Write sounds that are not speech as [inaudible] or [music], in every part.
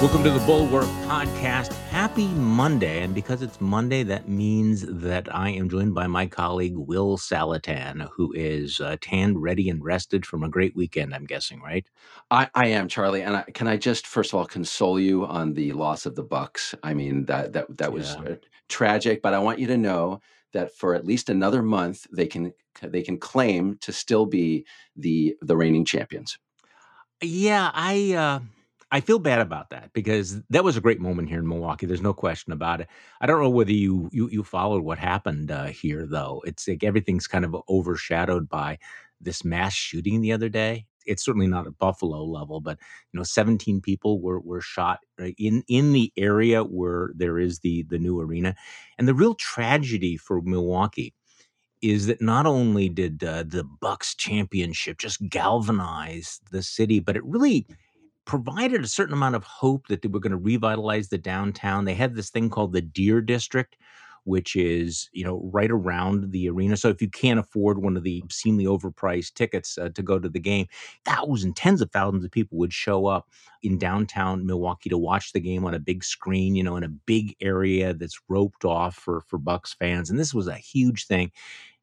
Welcome to the Bulwark Podcast. Happy Monday. And because it's Monday, that means that I am joined by my colleague, Will Saletan, who is uh, tanned, ready, and rested from a great weekend, I'm guessing, right? I, I am Charlie, and I, can I just first of all console you on the loss of the Bucks? I mean that that that was Yeah. uh, tragic, but I want you to know that for at least another month, they can they can claim to still be the the reigning champions. Yeah, I uh, I feel bad about that because that was a great moment here in Milwaukee. There's no question about it. I don't know whether you you, you followed what happened uh, here, though. It's like everything's kind of overshadowed by this mass shooting the other day. It's certainly not at Buffalo level, but you know, 17 people were were shot in in the area where there is the the new arena, and the real tragedy for Milwaukee is that not only did uh, the Bucks championship just galvanize the city, but it really provided a certain amount of hope that they were going to revitalize the downtown. They had this thing called the Deer District, which is you know right around the arena. So if you can't afford one of the obscenely overpriced tickets uh, to go to the game, thousands, tens of thousands of people would show up in downtown Milwaukee to watch the game on a big screen, you know, in a big area that's roped off for for Bucks fans. And this was a huge thing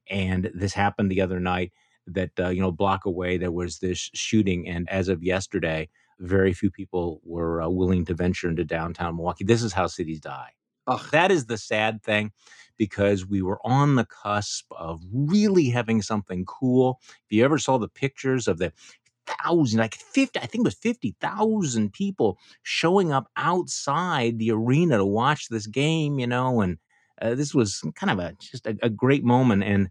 and this happened the other night that uh, you know block away there was this shooting and as of yesterday very few people were uh, willing to venture into downtown milwaukee. This is how cities die. Ugh, that is the sad thing because we were on the cusp of really having something cool. If you ever saw the pictures of the thousand like 50 i think it was 50,000 people showing up outside the arena to watch this game you know and uh, this was kind of a just a, a great moment and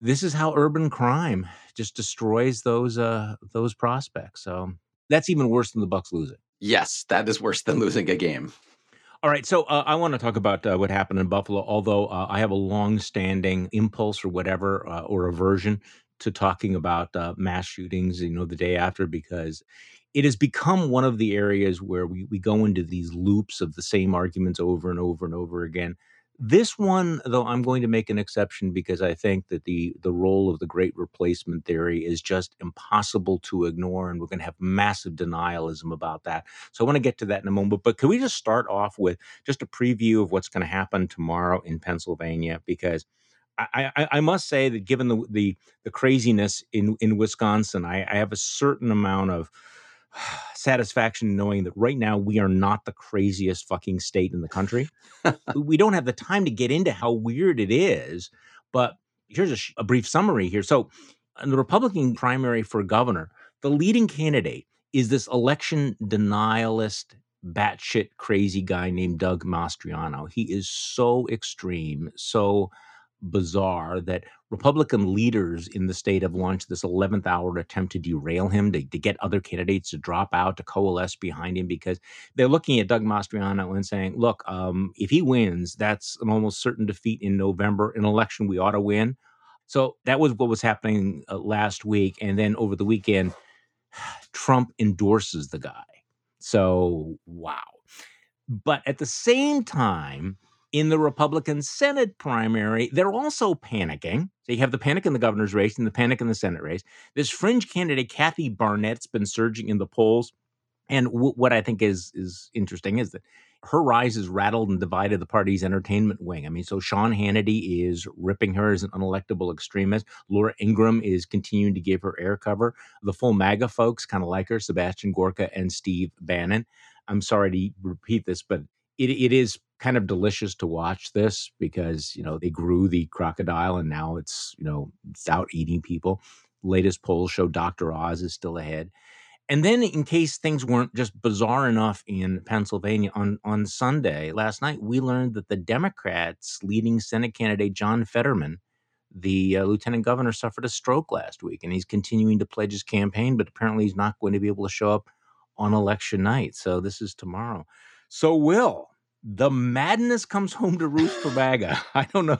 this is how urban crime just destroys those uh those prospects so that's even worse than the bucks losing yes, that is worse than losing a game. all right so uh, i want to talk about uh, what happened in buffalo although uh, i have a long-standing impulse or whatever uh, or aversion to talking about uh, mass shootings you know the day after because it has become one of the areas where we, we go into these loops of the same arguments over and over and over again this one though i'm going to make an exception because i think that the the role of the great replacement theory is just impossible to ignore and we're going to have massive denialism about that. So i want to get to that in a moment but can we just start off with just a preview of what's going to happen tomorrow in pennsylvania? Because I, I, I must say that given the the, the craziness in, in Wisconsin, I, I have a certain amount of satisfaction knowing that right now we are not the craziest fucking state in the country [laughs] we don't have the time to get into how weird it is, but here's a, sh- a brief summary here. So, in the Republican primary for governor, the leading candidate is this election denialist, batshit crazy guy named Doug Mastriano. He is so extreme, so bizarre that Republican leaders in the state have launched this 11th hour attempt to derail him, to, to get other candidates to drop out, to coalesce behind him, because they're looking at Doug Mastriano and saying, look, um, if he wins, that's an almost certain defeat in November, an election we ought to win. So that was what was happening uh, last week. And then over the weekend, [sighs] Trump endorses the guy. So, wow. But at the same time, in the Republican Senate primary, they're also panicking. So you have the panic in the governor's race and the panic in the Senate race. This fringe candidate, Kathy Barnette's been surging in the polls. And w- what I think is is interesting is that her rise has rattled and divided the party's entertainment wing. I mean, so Sean Hannity is ripping her as an unelectable extremist. Laura Ingraham is continuing to give her air cover. The full MAGA folks kind of like her, Sebastian Gorka and Steve Bannon. I'm sorry to repeat this, but it, it is kind of delicious to watch this because you know they grew the crocodile and now it's you know it's out eating people. Latest polls show Dr. Oz is still ahead. And then, in case things weren't just bizarre enough in Pennsylvania, on, on Sunday, last night, we learned that the Democrats' leading Senate candidate, John Fetterman, the uh, lieutenant governor, suffered a stroke last week. And he's continuing to pledge his campaign, but apparently he's not going to be able to show up on election night. So this is tomorrow. So, Will, the madness comes home to roost for MAGA. [laughs] I don't know.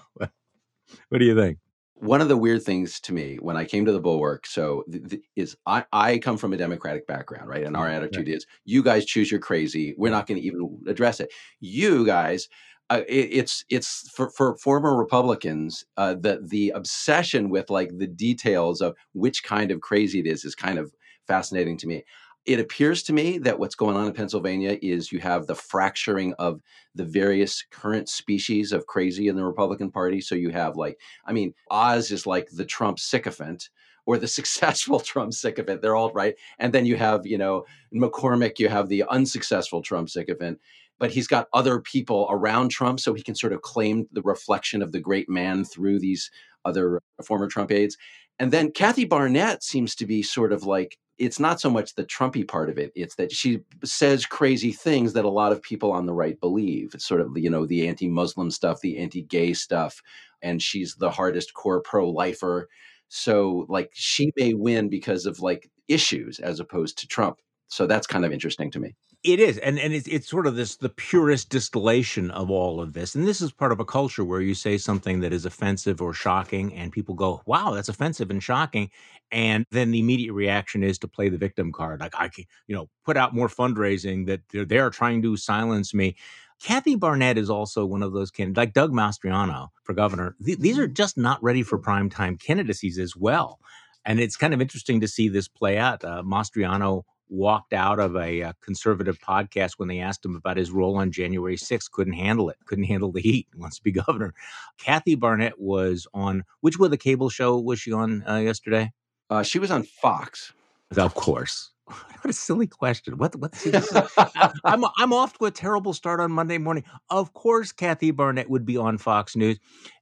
what do you think? One of the weird things to me when I came to the Bulwark, so th- th- is I, I come from a Democratic background, right? And our attitude is, you guys choose your crazy. We're not going to even address it. You guys, uh, it, it's it's for, for former Republicans, uh, the the obsession with like the details of which kind of crazy it is is kind of fascinating to me. It appears to me that what's going on in Pennsylvania is you have the fracturing of the various current species of crazy in the Republican Party. So you have like, I mean, Oz is like the Trump sycophant or the [laughs] successful Trump sycophant. They're all right. And then you have, you know, McCormick, you have the unsuccessful Trump sycophant. But he's got other people around Trump, so he can sort of claim the reflection of the great man through these other former Trump aides. And then Kathy Barnette seems to be sort of like it's not so much the Trumpy part of it. It's that she says crazy things that a lot of people on the right believe. It's sort of, you know, the anti Muslim stuff, the anti gay stuff. And she's the hardest core pro lifer. So, like, she may win because of like issues as opposed to Trump. So that's kind of interesting to me. It is, and and it's, it's sort of this the purest distillation of all of this, and this is part of a culture where you say something that is offensive or shocking, and people go, "Wow, that's offensive and shocking," and then the immediate reaction is to play the victim card, like I can, you know, put out more fundraising that they're, they're trying to silence me. Kathy Barnette is also one of those candidates, like Doug Mastriano for governor. Th- these are just not ready for primetime candidacies as well. And it's kind of interesting to see this play out. Uh, Mastriano walked out of a, a, uh, conservative podcast when they asked him about his role on January 6th, couldn't handle it, couldn't handle the heat, [laughs] wants to be governor. Kathy Barnette was on, which was the cable show was she on uh, yesterday? Uh, she was on Fox. Of course. [laughs] What a silly question. What? What? [laughs] I'm I'm off to a terrible start on Monday morning. Of course, Kathy Barnette would be on Fox News,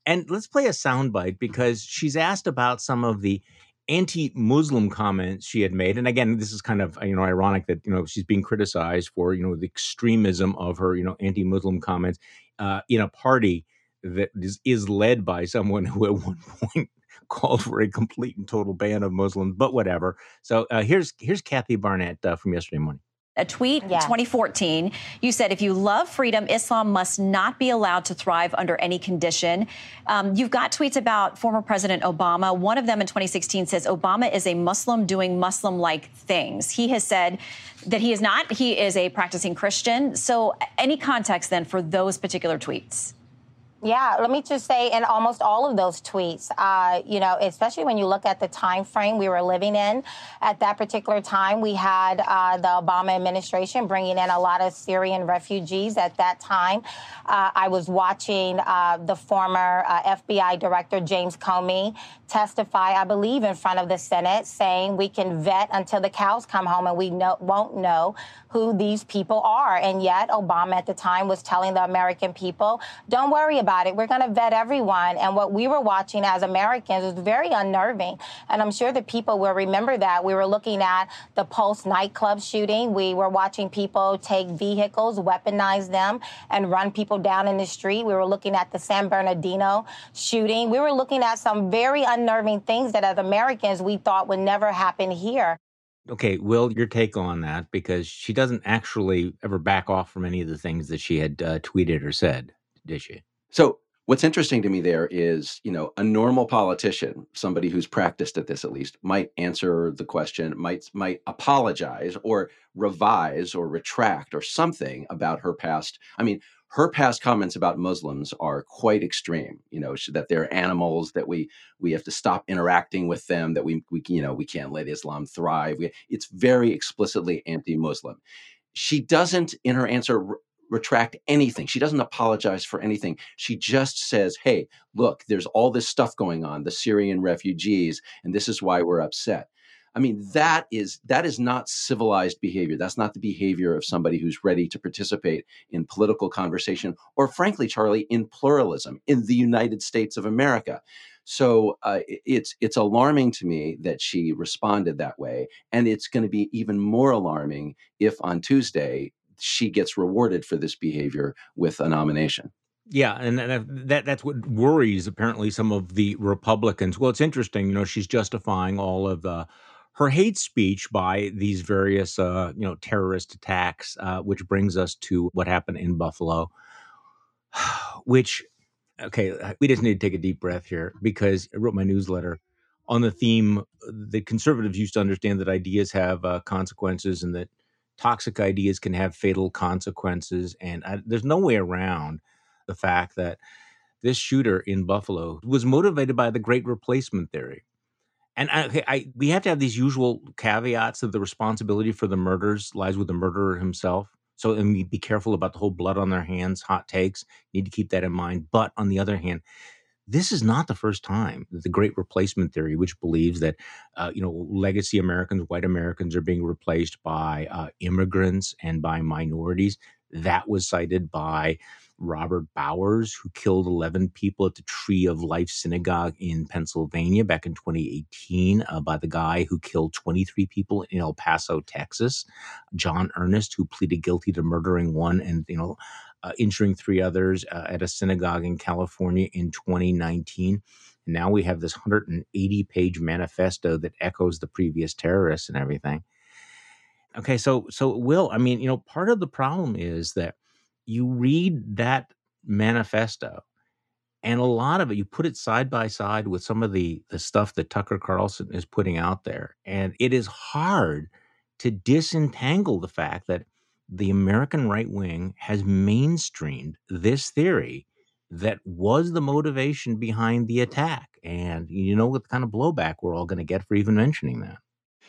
and let's play a soundbite because she's asked about some of the anti-Muslim comments she had made, and again, this is kind of you know ironic that you know she's being criticized for you know the extremism of her you know anti-Muslim comments uh, in a party that is, is led by someone who at [laughs] one point called for a complete and total ban of Muslims, but whatever. So uh, here's here's Kathy Barnette uh, from yesterday morning a tweet yeah. 2014 you said if you love freedom islam must not be allowed to thrive under any condition. Um, you've got tweets about former president obama. One of them in 2016 says obama is a muslim doing muslim like things. He has said that he is not he is a practicing christian. So any context then for those particular tweets yeah, let me just say, in almost all of those tweets, uh, you know, especially when you look at the time frame we were living in, at that particular time, we had uh, the Obama administration bringing in a lot of Syrian refugees. At that time, uh, I was watching uh, the former uh, FBI director James Comey testify, I believe, in front of the Senate, saying we can vet until the cows come home, and we know, won't know who these people are. And yet, Obama at the time was telling the American people, "Don't worry about." About it. We're going to vet everyone. And what we were watching as Americans was very unnerving. And I'm sure the people will remember that. We were looking at the Pulse nightclub shooting. We were watching people take vehicles, weaponize them, and run people down in the street. We were looking at the San Bernardino shooting. We were looking at some very unnerving things that as Americans we thought would never happen here. Okay, Will, your take on that because she doesn't actually ever back off from any of the things that she had uh, tweeted or said, did she? So what's interesting to me there is, you know, a normal politician, somebody who's practiced at this at least, might answer the question, might might apologize or revise or retract or something about her past. I mean, her past comments about Muslims are quite extreme. You know that they're animals, that we we have to stop interacting with them, that we we you know we can't let Islam thrive. We, it's very explicitly anti-Muslim. She doesn't, in her answer, retract anything. She doesn't apologize for anything. She just says, hey, look, there's all this stuff going on, the Syrian refugees, and this is why we're upset. I mean, that is that is not civilized behavior. That's not the behavior of somebody who's ready to participate in political conversation, or frankly, Charlie, in pluralism in the United States of America. So uh, it's it's alarming to me that she responded that way, and it's going to be even more alarming if on Tuesday she gets rewarded for this behavior with a nomination. Yeah, and, that that's what worries apparently some of the Republicans. Well, it's interesting, you know, she's justifying all of the her hate speech by these various uh, you know terrorist attacks, uh, which brings us to what happened in Buffalo. [sighs] Which, okay, we just need to take a deep breath here because I wrote my newsletter on the theme that conservatives used to understand that ideas have uh, consequences and that toxic ideas can have fatal consequences. And I, there's no way around the fact that this shooter in Buffalo was motivated by the great replacement theory. And I, I we have to have these usual caveats that the responsibility for the murders lies with the murderer himself. So be careful about the whole blood on their hands, hot takes. Need to keep that in mind. But on the other hand, this is not the first time the great replacement theory, which believes that uh, you know legacy Americans, white Americans, are being replaced by uh, immigrants and by minorities, that was cited by Robert Bowers, who killed 11 people at the Tree of Life Synagogue in Pennsylvania back in 2018, uh, by the guy who killed 23 people in El Paso, Texas, John Earnest who pleaded guilty to murdering one and you know uh, injuring three others uh, at a synagogue in California in 2019. And now we have this 180 page manifesto that echoes the previous terrorists and everything. Okay, so so Will, I mean, you know, part of the problem is that you read that manifesto and a lot of it you put it side by side with some of the the stuff that Tucker Carlson is putting out there and it is hard to disentangle the fact that the American right wing has mainstreamed this theory that was the motivation behind the attack. And you know what kind of blowback we're all going to get for even mentioning that.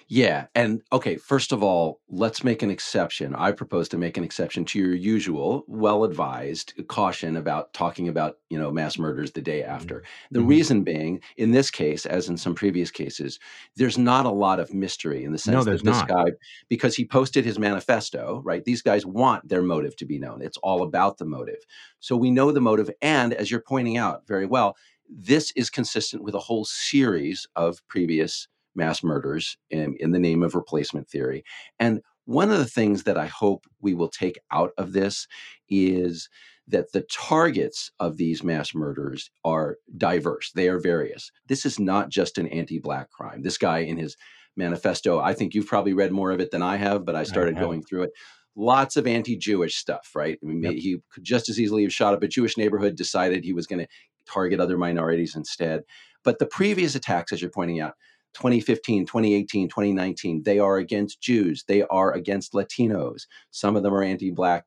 Yeah. And okay, first of all, let's make an exception. I propose to make an exception to your usual well advised caution about talking about, you know, mass murders the day after. Mm-hmm. The mm-hmm. reason being, in this case, as in some previous cases, there's not a lot of mystery in the sense no, that this not. guy, because he posted his manifesto, right? These guys want their motive to be known. It's all about the motive. So we know the motive. And as you're pointing out very well, this is consistent with a whole series of previous mass murders in, in the name of replacement theory. And one of the things that I hope we will take out of this is that the targets of these mass murders are diverse, they are various. This is not just an anti Black crime. This guy in his manifesto, I think you've probably read more of it than I have, but I started I going through it. Lots of anti Jewish stuff, right? I mean, yep. He could just as easily have shot up a Jewish neighborhood, decided he was going to target other minorities instead. But the previous attacks, as you're pointing out, 2015, 2018, 2019, they are against Jews, they are against Latinos, some of them are anti Black.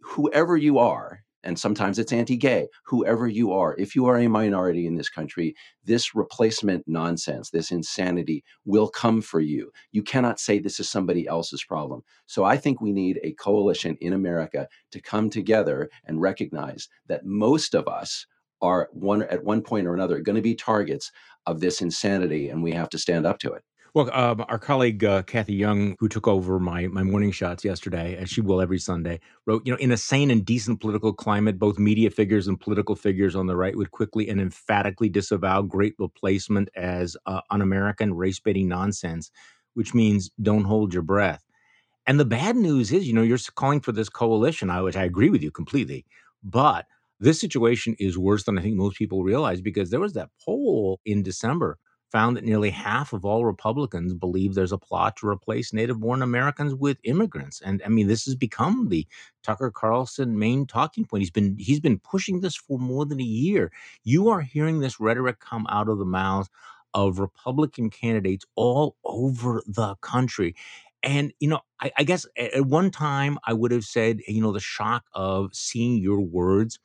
Whoever you are, and sometimes it's anti gay, whoever you are, if you are a minority in this country, this replacement nonsense, this insanity will come for you. You cannot say this is somebody else's problem. So I think we need a coalition in America to come together and recognize that most of us are one at one point or another going to be targets of this insanity, and we have to stand up to it. Well, um, our colleague uh, Cathy Young, who took over my my morning shots yesterday, as she will every Sunday, wrote, "You know, in a sane and decent political climate, both media figures and political figures on the right would quickly and emphatically disavow great replacement as uh, un-American, race-baiting nonsense, which means don't hold your breath." And the bad news is, you know, you're calling for this coalition, which I agree with you completely, but this situation is worse than I think most people realize because there was that poll in December found that nearly half of all Republicans believe there's a plot to replace native born Americans with immigrants. And I mean, this has become the Tucker Carlson main talking point. He's been he's been pushing this for more than a year. You are hearing this rhetoric come out of the mouths of Republican candidates all over the country. And, you know, I, I guess at one time I would have said, you know, the shock of seeing your words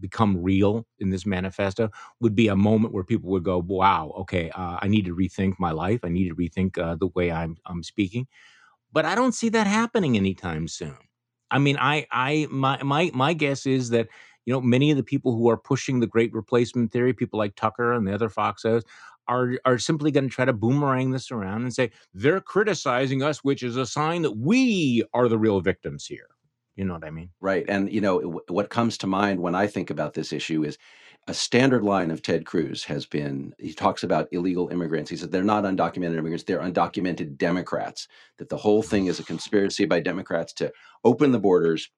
become real in this manifesto would be a moment where people would go, "Wow, okay, uh, I need to rethink my life. I need to rethink uh, the way I'm I'm speaking." But I don't see that happening anytime soon. I mean, I I my my my guess is that you know many of the people who are pushing the great replacement theory, people like Tucker and the other Foxos, are are simply going to try to boomerang this around and say they're criticizing us, which is a sign that we are the real victims here. You know what I mean? Right. And, you know, what comes to mind when I think about this issue is a standard line of Ted Cruz has been he talks about illegal immigrants. He said they're not undocumented immigrants, they're undocumented Democrats. That the whole thing is a conspiracy by Democrats to open the borders,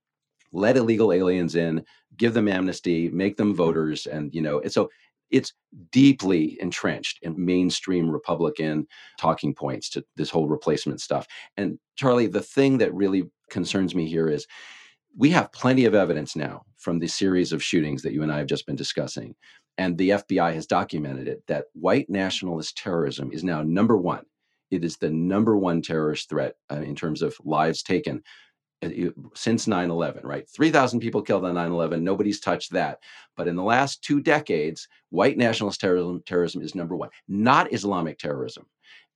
let illegal aliens in, give them amnesty, make them voters. And, you know, it's so it's deeply entrenched in mainstream Republican talking points to this whole replacement stuff. And Charlie, the thing that really concerns me here is we have plenty of evidence now from the series of shootings that you and I have just been discussing, and the FBI has documented it that white nationalist terrorism is now number one. It is the number one terrorist threat uh, in terms of lives taken uh, since 9-11 right? 3000 people killed on 9-11 nobody's touched that. But in the last two decades white nationalist terrorism, terrorism is number one not islamic terrorism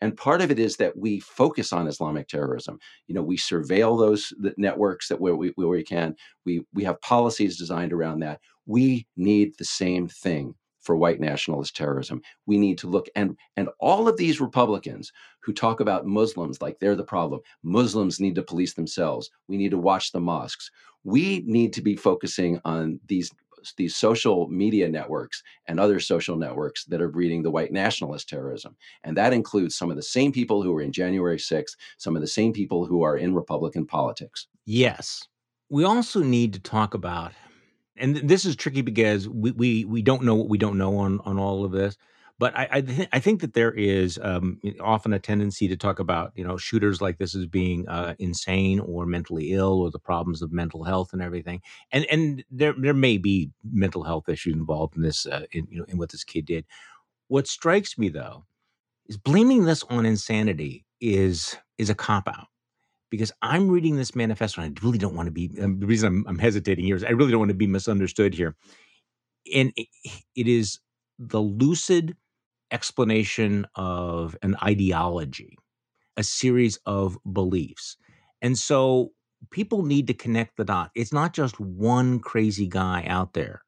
and part of it is that we focus on islamic terrorism you know we surveil those networks that where we, where we can we we have policies designed around that we need the same thing for white nationalist terrorism. We need to look and and all of these Republicans who talk about Muslims like they're the problem. Muslims need to police themselves. We need to watch the mosques. We need to be focusing on these these social media networks and other social networks that are breeding the white nationalist terrorism. And that includes some of the same people who were in January 6th, some of the same people who are in Republican politics. Yes. We also need to talk about and this is tricky because we, we we don't know what we don't know on on all of this. But I I, th- I think that there is um, often a tendency to talk about you know shooters like this as being uh, insane or mentally ill or the problems of mental health and everything. And and there there may be mental health issues involved in this uh, in you know in what this kid did. What strikes me though is blaming this on insanity is is a cop out because I'm reading this manifesto and I really don't want to be um, the reason I'm, I'm, hesitating here is I really don't want to be misunderstood here. And it, it is the lucid explanation of an ideology, a series of beliefs. And so people need to connect the dot. It's not just one crazy guy out there.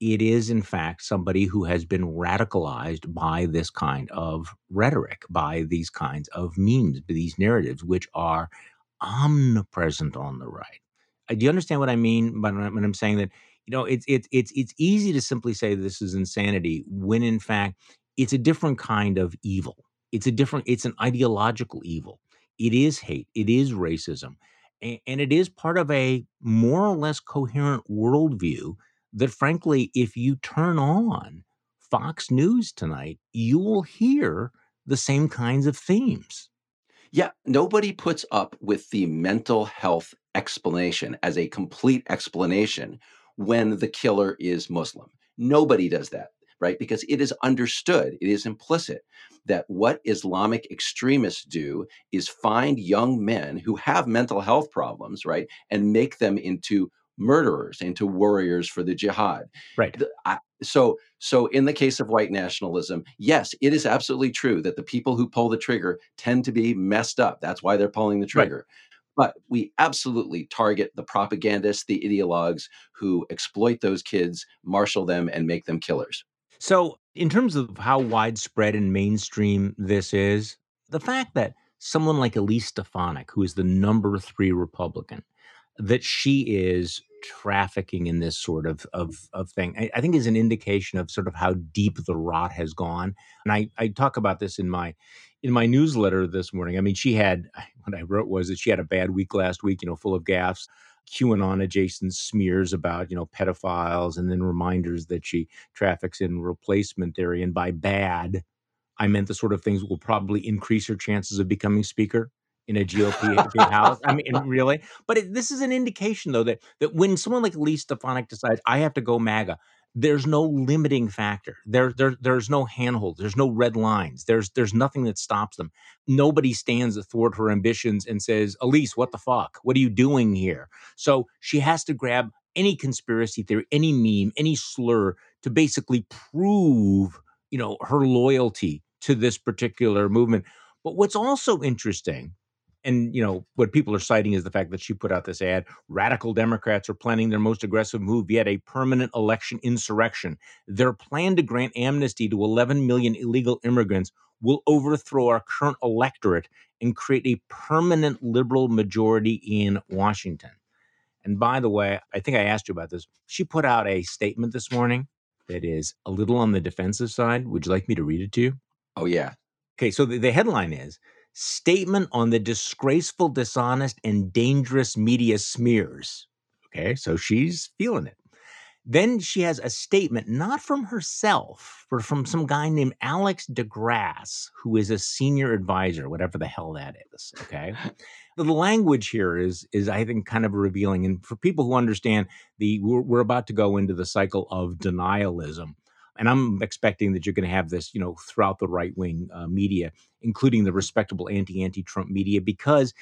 It is, in fact, somebody who has been radicalized by this kind of rhetoric, by these kinds of memes, by these narratives, which are omnipresent on the right. Uh, do you understand what I mean when I'm saying that? You know, it's it's it's it's easy to simply say this is insanity when in fact it's a different kind of evil. It's a different. It's an ideological evil. It is hate. It is racism, and, and it is part of a more or less coherent worldview that, frankly, if you turn on Fox News tonight, you will hear the same kinds of themes. Yeah, nobody puts up with the mental health explanation as a complete explanation when the killer is Muslim. Nobody does that, right? Because it is understood, it is implicit that what Islamic extremists do is find young men who have mental health problems, right? And make them into murderers, into warriors for the jihad. Right. The, I, so so in the case of white nationalism yes it is absolutely true that the people who pull the trigger tend to be messed up that's why they're pulling the trigger right. but we absolutely target the propagandists the ideologues who exploit those kids marshal them and make them killers so in terms of how widespread and mainstream this is the fact that someone like elise stefanik who is the number three republican that she is trafficking in this sort of of, of thing I, I, think is an indication of sort of how deep the rot has gone. And I, I talk about this in my in my newsletter this morning. I mean she had [laughs] what i wrote was that she had a bad week last week you know full of gaffes qanon adjacent smears about you know pedophiles and then reminders that she traffics in replacement theory and by bad i meant the sort of things that will probably increase her chances of becoming speaker in a GOP [laughs] house. I mean, really. But it, this is an indication, though, that that when someone like Lee Stefanik decides I have to go MAGA, there's no limiting factor. There, there, there's no handhold. There's no red lines. There's, there's nothing that stops them. Nobody stands athwart her ambitions and says, "Elise, what the fuck? What are you doing here?" So she has to grab any conspiracy theory, any meme, any slur to basically prove, you know, her loyalty to this particular movement. But what's also interesting and you know what people are citing is the fact that she put out this ad radical democrats are planning their most aggressive move yet a permanent election insurrection. Their plan to grant amnesty to 11 million illegal immigrants will overthrow our current electorate and create a permanent liberal majority in washington. And by the way i think i asked you about this. She put out a statement this morning that is a little on the defensive side. Would you like me to read it to you? Oh yeah. Okay so the, the headline is statement on the disgraceful, dishonest, and dangerous media smears. Okay, so she's feeling it. Then she has a statement, not from herself, but from some guy named Alex DeGrasse, who is a senior advisor, whatever the hell that is. Okay. the language here is, is I think, kind of revealing. And for people who understand the, we're, we're about to go into the cycle of denialism and I'm expecting that you're going to have this, you know, throughout the right wing uh, media, including the respectable anti anti Trump media, because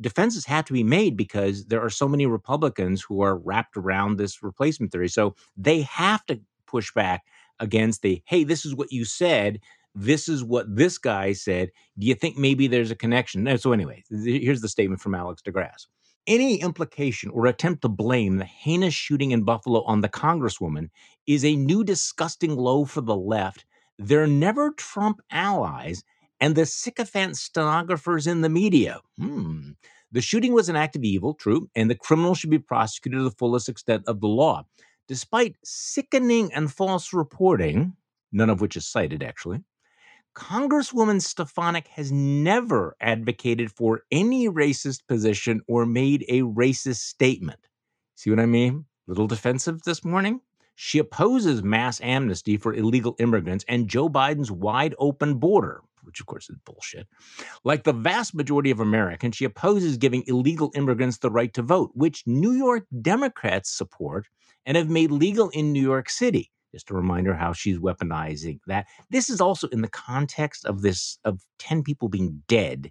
defenses have to be made because there are so many Republicans who are wrapped around this replacement theory. So they have to push back against the hey, this is what you said. This is what this guy said. Do you think maybe there's a connection? So, anyway, here's the statement from Alex DeGrasse. Any implication or attempt to blame the heinous shooting in Buffalo on the Congresswoman is a new disgusting low for the left. They're never Trump allies and the sycophant stenographers in the media. Hmm. The shooting was an act of evil, true, and the criminal should be prosecuted to the fullest extent of the law. Despite sickening and false reporting, none of which is cited actually, Congresswoman Stefanik has never advocated for any racist position or made a racist statement. See what I mean? Little defensive this morning? She opposes mass amnesty for illegal immigrants and Joe Biden's wide open border, which of course is bullshit. Like the vast majority of Americans, she opposes giving illegal immigrants the right to vote, which New York Democrats support and have made legal in New York City. Just a reminder how she's weaponizing that. This is also in the context of this of 10 people being dead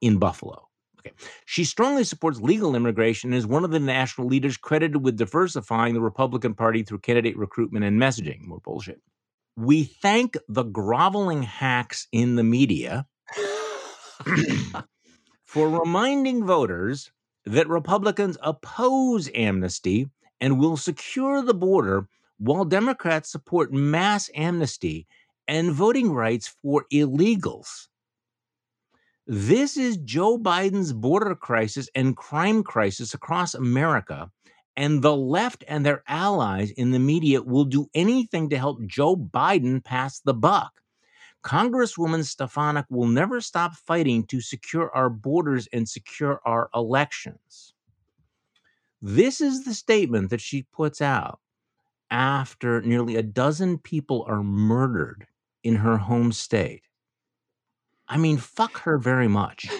in Buffalo. Okay. She strongly supports legal immigration and is one of the national leaders credited with diversifying the Republican Party through candidate recruitment and messaging. More bullshit. We thank the groveling hacks in the media [sighs] for reminding voters that Republicans oppose amnesty and will secure the border while Democrats support mass amnesty and voting rights for illegals. This is Joe Biden's border crisis and crime crisis across America. And the left and their allies in the media will do anything to help Joe Biden pass the buck. Congresswoman Stefanik will never stop fighting to secure our borders and secure our elections. This is the statement that she puts out after nearly a dozen people are murdered in her home state. I mean, fuck her very much.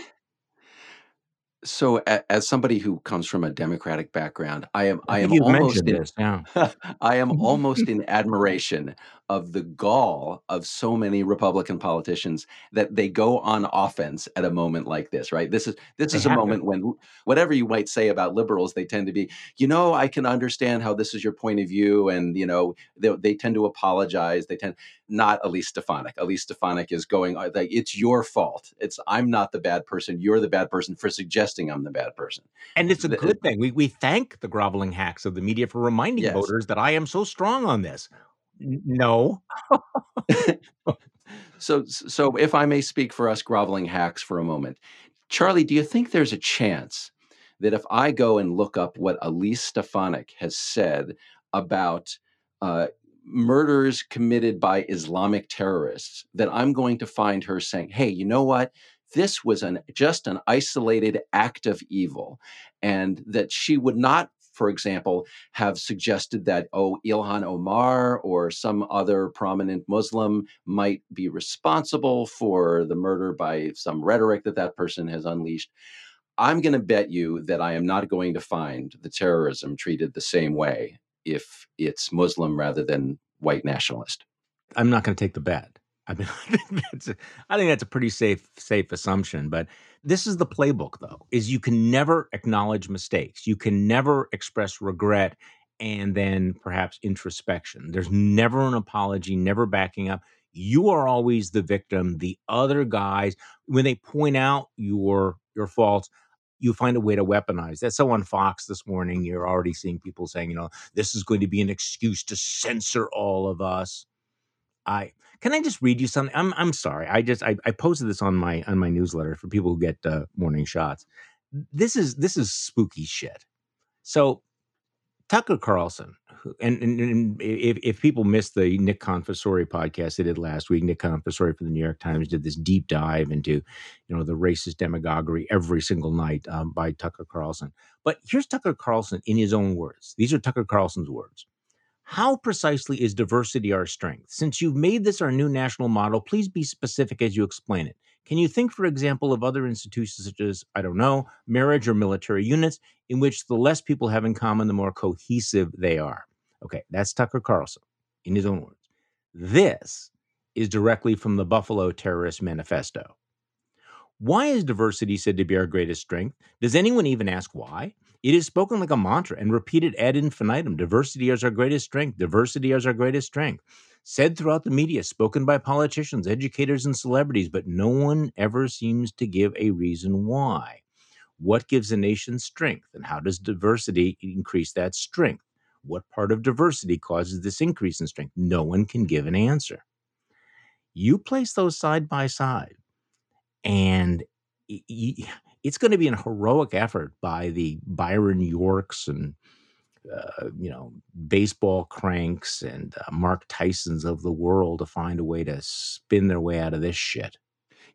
So, as somebody who comes from a Democratic background, I am I, I am almost in, this, yeah. [laughs] I am [laughs] almost in admiration of the gall of so many Republican politicians that they go on offense at a moment like this, right? This is this They is a have to. moment when whatever you might say about liberals, they tend to be, you know, I can understand how this is your point of view, and you know, they, they tend to apologize. They tend not Elise Stefanik. Elise Stefanik is going uh, like it's your fault. It's I'm not the bad person. You're the bad person for suggesting I'm the bad person. And it's a The- good thing. We, we thank the groveling hacks of the media for reminding Yes. voters that I am so strong on this. No. [laughs] So, so if I may speak for us groveling hacks for a moment, Charlie, do you think there's a chance that if I go and look up what Elise Stefanik has said about uh, murders committed by Islamic terrorists, that I'm going to find her saying, "Hey, you know what? This was an just an isolated act of evil," and that she would not. For example, have suggested that, oh, Ilhan Omar or some other prominent Muslim might be responsible for the murder by some rhetoric that that person has unleashed. I'm going to bet you that I am not going to find the terrorism treated the same way if it's Muslim rather than white nationalist. I'm not going to take the bet. I mean, [laughs] I think that's a, I think that's a pretty safe safe assumption. But this is the playbook, though: is you can never acknowledge mistakes, you can never express regret, and then perhaps introspection. There's never an apology, never backing up. You are always the victim. The other guys, when they point out your your faults, you find a way to weaponize. That's so on Fox this morning. You're already seeing people saying, you know, this is going to be an excuse to censor all of us. I can I just read you something? I'm I'm sorry. I just I, I posted this on my on my newsletter for people who get uh, morning shots. This is this is spooky shit. So Tucker Carlson, who- and, and, and if, if people missed the Nick Confessore podcast they did last week, Nick Confessore for the New York Times did this deep dive into, you know, the racist demagoguery every single night um, by Tucker Carlson. But here's Tucker Carlson in his own words. These are Tucker Carlson's words. How precisely is diversity our strength? Since you've made this our new national model, please be specific as you explain it. Can you think, for example, of other institutions such as, I don't know, marriage or military units, in which the less people have in common, the more cohesive they are? Okay, that's Tucker Carlson in his own words. This is directly from the Buffalo Terrorist Manifesto. Why is diversity said to be our greatest strength? Does anyone even ask why? It is spoken like a mantra and repeated ad infinitum. Diversity is our greatest strength. Diversity is our greatest strength. Said throughout the media, spoken by politicians, educators, and celebrities, but no one ever seems to give a reason why. What gives a nation strength, and how does diversity increase that strength? What part of diversity causes this increase in strength? No one can give an answer. You place those side by side, and it's going to be an heroic effort by the Byron Yorks and uh, you know baseball cranks and uh, Marc Thiessens of the world to find a way to spin their way out of this shit.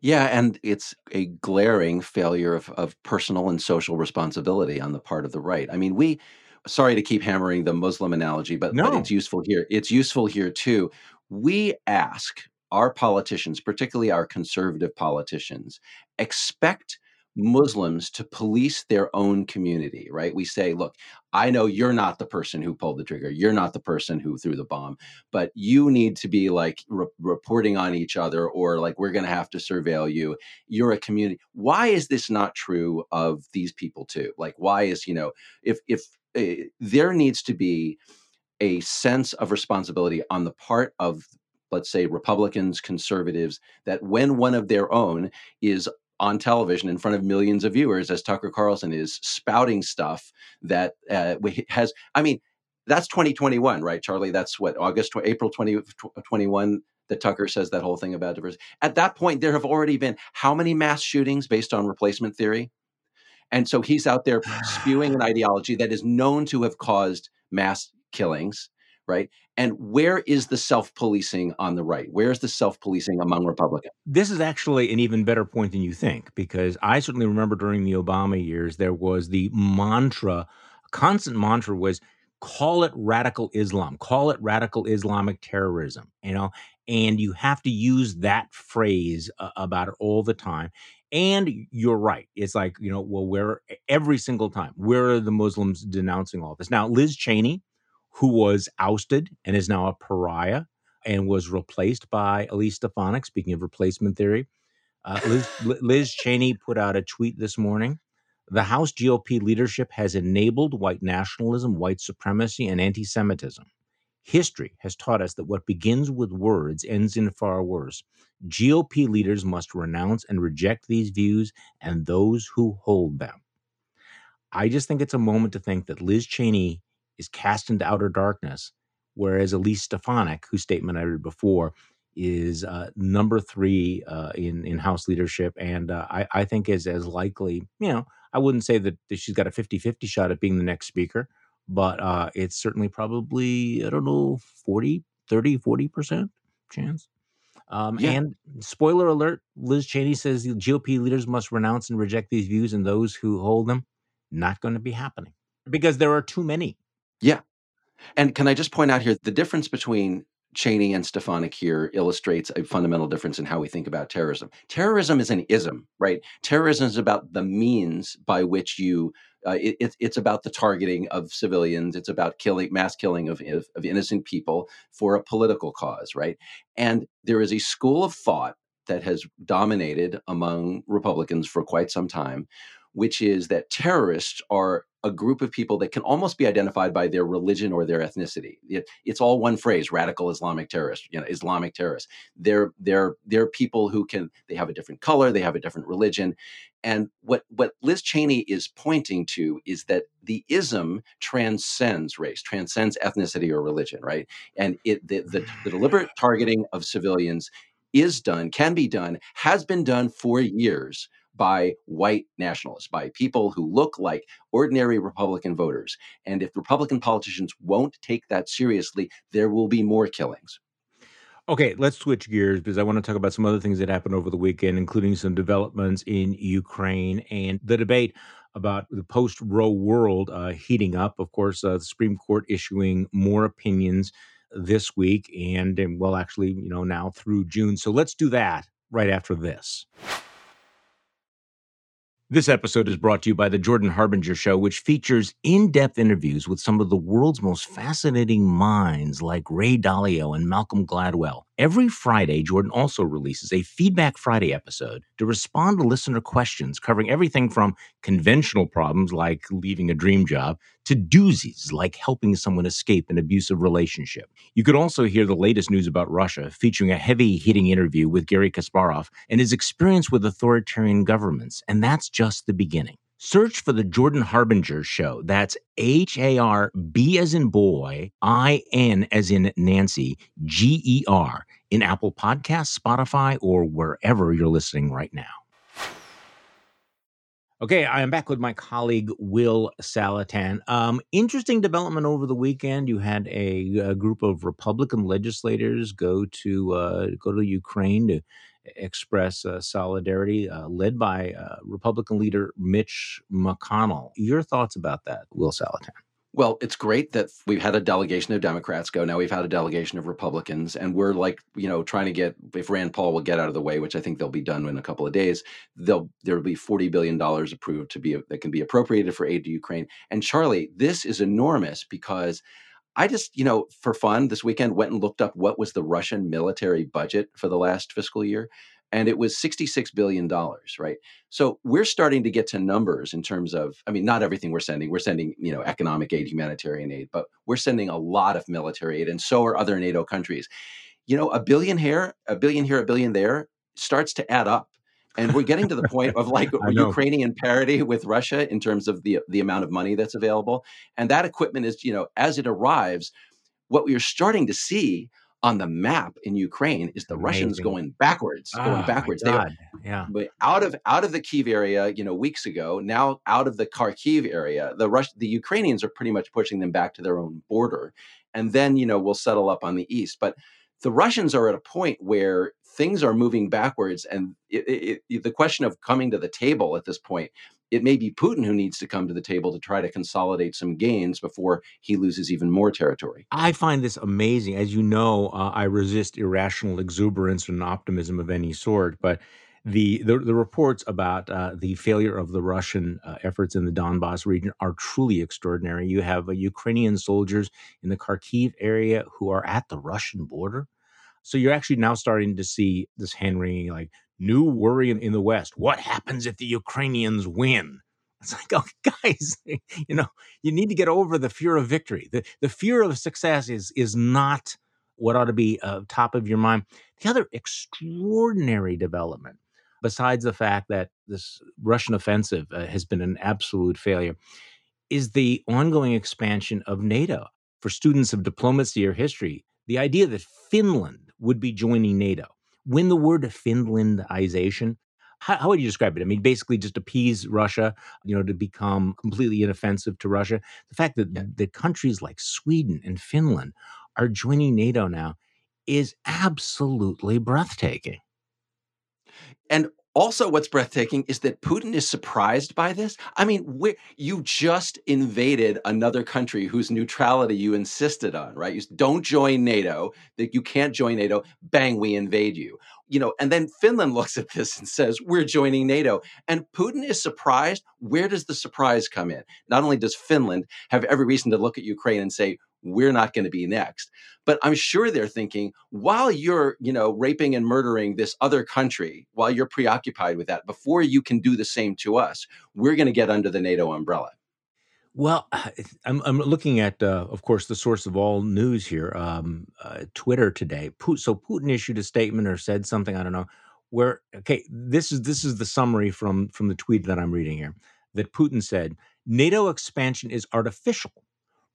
Yeah, and it's a glaring failure of, of personal and social responsibility on the part of the right. I mean, we sorry to keep hammering the Muslim analogy, but, no. but it's useful here. It's useful here too. We ask our politicians, particularly our conservative politicians, expect Muslims to police their own community, right? We say, look, I know you're not the person who pulled the trigger. You're not the person who threw the bomb, but you need to be like re- reporting on each other or like we're going to have to surveil you. You're a community. Why is this not true of these people too? Like, why is, you know, if, if uh, there needs to be a sense of responsibility on the part of let's say Republicans, conservatives, that when one of their own is on television in front of millions of viewers as Tucker Carlson is spouting stuff that uh, has, I mean, that's 2021, right, Charlie? That's what, August, April 2021 that Tucker says that whole thing about diversity. At that point, there have already been how many mass shootings based on replacement theory? And so he's out there [sighs] spewing an ideology that is known to have caused mass killings right? And where is the self policing on the right? Where is the self policing among Republicans? This is actually an even better point than you think, because I certainly remember during the Obama years, there was the mantra, constant mantra was call it radical Islam, call it radical Islamic terrorism, you know, and you have to use that phrase uh, about it all the time. And you're right. It's like, you know, well, where every single time, where are the Muslims denouncing all this? Now, Liz Cheney, who was ousted and is now a pariah and was replaced by Elise Stefanik. Speaking of replacement theory, uh, Liz, Liz Cheney put out a tweet this morning. The House GOP leadership has enabled white nationalism, white supremacy, and anti Semitism. History has taught us that what begins with words ends in far worse. GOP leaders must renounce and reject these views and those who hold them. I just think it's a moment to think that Liz Cheney is cast into outer darkness, whereas Elise Stefanik, whose statement I read before, is uh, number three uh, in in House leadership, and uh, I, I think is as likely. You know, I wouldn't say that, she's got a 50-50 shot at being the next speaker, but uh, it's certainly probably I don't know 40, 30, 40 percent chance. Um, yeah. And spoiler alert: Liz Cheney says the GOP leaders must renounce and reject these views, and those who hold them not going to be happening because there are too many. Yeah. And can I just point out here the difference between Cheney and Stefanik here illustrates a fundamental difference in how we think about terrorism. Terrorism is an ism, right? Terrorism is about the means by which you. Uh, it, it's about the targeting of civilians. It's about killing, mass killing of, of, of innocent people for a political cause, right? And there is a school of thought that has dominated among Republicans for quite some time, which is that terrorists are a group of people that can almost be identified by their religion or their ethnicity. It, it's all one phrase: radical Islamic terrorist. You know, Islamic terrorists. They're they're they're people who can they have a different color, they have a different religion, and what what Liz Cheney is pointing to is that the ism transcends race, transcends ethnicity or religion, right? And it the, the, the deliberate [sighs] targeting of civilians is done, can be done, has been done for years by white nationalists, by people who look like ordinary Republican voters. And if Republican politicians won't take that seriously, there will be more killings. Okay, let's switch gears because I want to talk about some other things that happened over the weekend, including some developments in Ukraine and the debate about the post Roe world uh, heating up. Of course, uh, the Supreme Court issuing more opinions this week and, and, well, actually, you know, now through June. So let's do that right after this. This episode is brought to you by the Jordan Harbinger Show, which features in depth interviews with some of the world's most fascinating minds like Ray Dalio and Malcolm Gladwell. Every Friday, Jordan also releases a Feedback Friday episode to respond to listener questions covering everything from conventional problems like leaving a dream job to doozies like helping someone escape an abusive relationship. You could also hear the latest news about Russia, featuring a heavy hitting interview with Garry Kasparov and his experience with authoritarian governments. And that's just the beginning. Search for the Jordan Harbinger Show. That's H A R B as in boy, I N as in Nancy, G E R in Apple Podcasts, Spotify, or wherever you're listening right now. Okay, I am back with my colleague Will Saletan. Um, interesting development over the weekend. You had a, a group of Republican legislators go to uh, go to Ukraine to express uh, solidarity, uh, led by uh, Republican leader Mitch McConnell. Your thoughts about that, Will Saletan? Well, it's great that we've had a delegation of Democrats go. Now we've had a delegation of Republicans, and we're like, you know, trying to get if Rand Paul will get out of the way, which I think they'll be done in a couple of days. They'll there'll be forty billion dollars approved to be that can be appropriated for aid to Ukraine. And Charlie, this is enormous because I just, you know, for fun this weekend went and looked up what was the Russian military budget for the last fiscal year and it was $66 billion, right? So we're starting to get to numbers in terms of, I mean, not everything we're sending. We're sending, you know, economic aid, humanitarian aid, but we're sending a lot of military aid, and so are other NATO countries. You know, a billion here, a billion here, a billion there starts to add up. And we're getting to the point of like [laughs] Ukrainian parity with Russia in terms of the the amount of money that's available. And that equipment is, you know, as it arrives, what we are starting to see on the map in Ukraine is the Amazing. Russians going backwards, oh, going ah, backwards. They yeah. But out of out of the Kiev area, you know, weeks ago, now out of the Kharkiv area, the Rush the Ukrainians are pretty much pushing them back to their own border. And then, you know, we'll settle up on the east. But the Russians are at a point where things are moving backwards. And it, it, it, the question of coming to the table at this point it may be Putin who needs to come to the table to try to consolidate some gains before he loses even more territory. I find this amazing. As you know, uh, I resist irrational exuberance and optimism of any sort, but the the, the reports about uh, the failure of the Russian uh, efforts in the Donbass region are truly extraordinary. You have uh, Ukrainian soldiers in the Kharkiv area who are at the Russian border. So you're actually now starting to see this hand wringing, like new worry in, in the West. What happens if the Ukrainians win? [laughs] It's like, oh, [laughs] guys, you know, you need to get over the fear of victory. The, the fear of success is, is not what ought to be uh, top of your mind. The other extraordinary development, besides the fact that this Russian offensive uh, has been an absolute failure, is the ongoing expansion of NATO. For students of diplomacy or history, the idea that Finland would be joining NATO when the word Finlandization, how, how, would you describe it? I mean, basically just appease Russia, you know, to become completely inoffensive to Russia. The fact that yeah. the countries like Sweden and Finland are joining NATO now is absolutely breathtaking. And also, what's breathtaking is that Putin is surprised by this. I mean, you just invaded another country whose neutrality you insisted on, right? You don't join NATO, that you can't join NATO. Bang, we invade you. You know, and then Finland [laughs] looks at this and says, "We're joining NATO." And Putin is surprised. Where does the surprise come in? Not only does Finland have every reason to look at Ukraine and say, we're not going to be next. But I'm sure they're thinking, while you're, you know, raping and murdering this other country, while you're preoccupied with that, before you can do the same to us, we're going to get under the NATO umbrella. Well, I'm, I'm looking at, uh, of course, the source of all news here, um, uh, Twitter today. So Putin issued a statement or said something, I don't know, where okay, this is this is the summary from from the tweet that I'm reading here. That Putin said, NATO expansion is artificial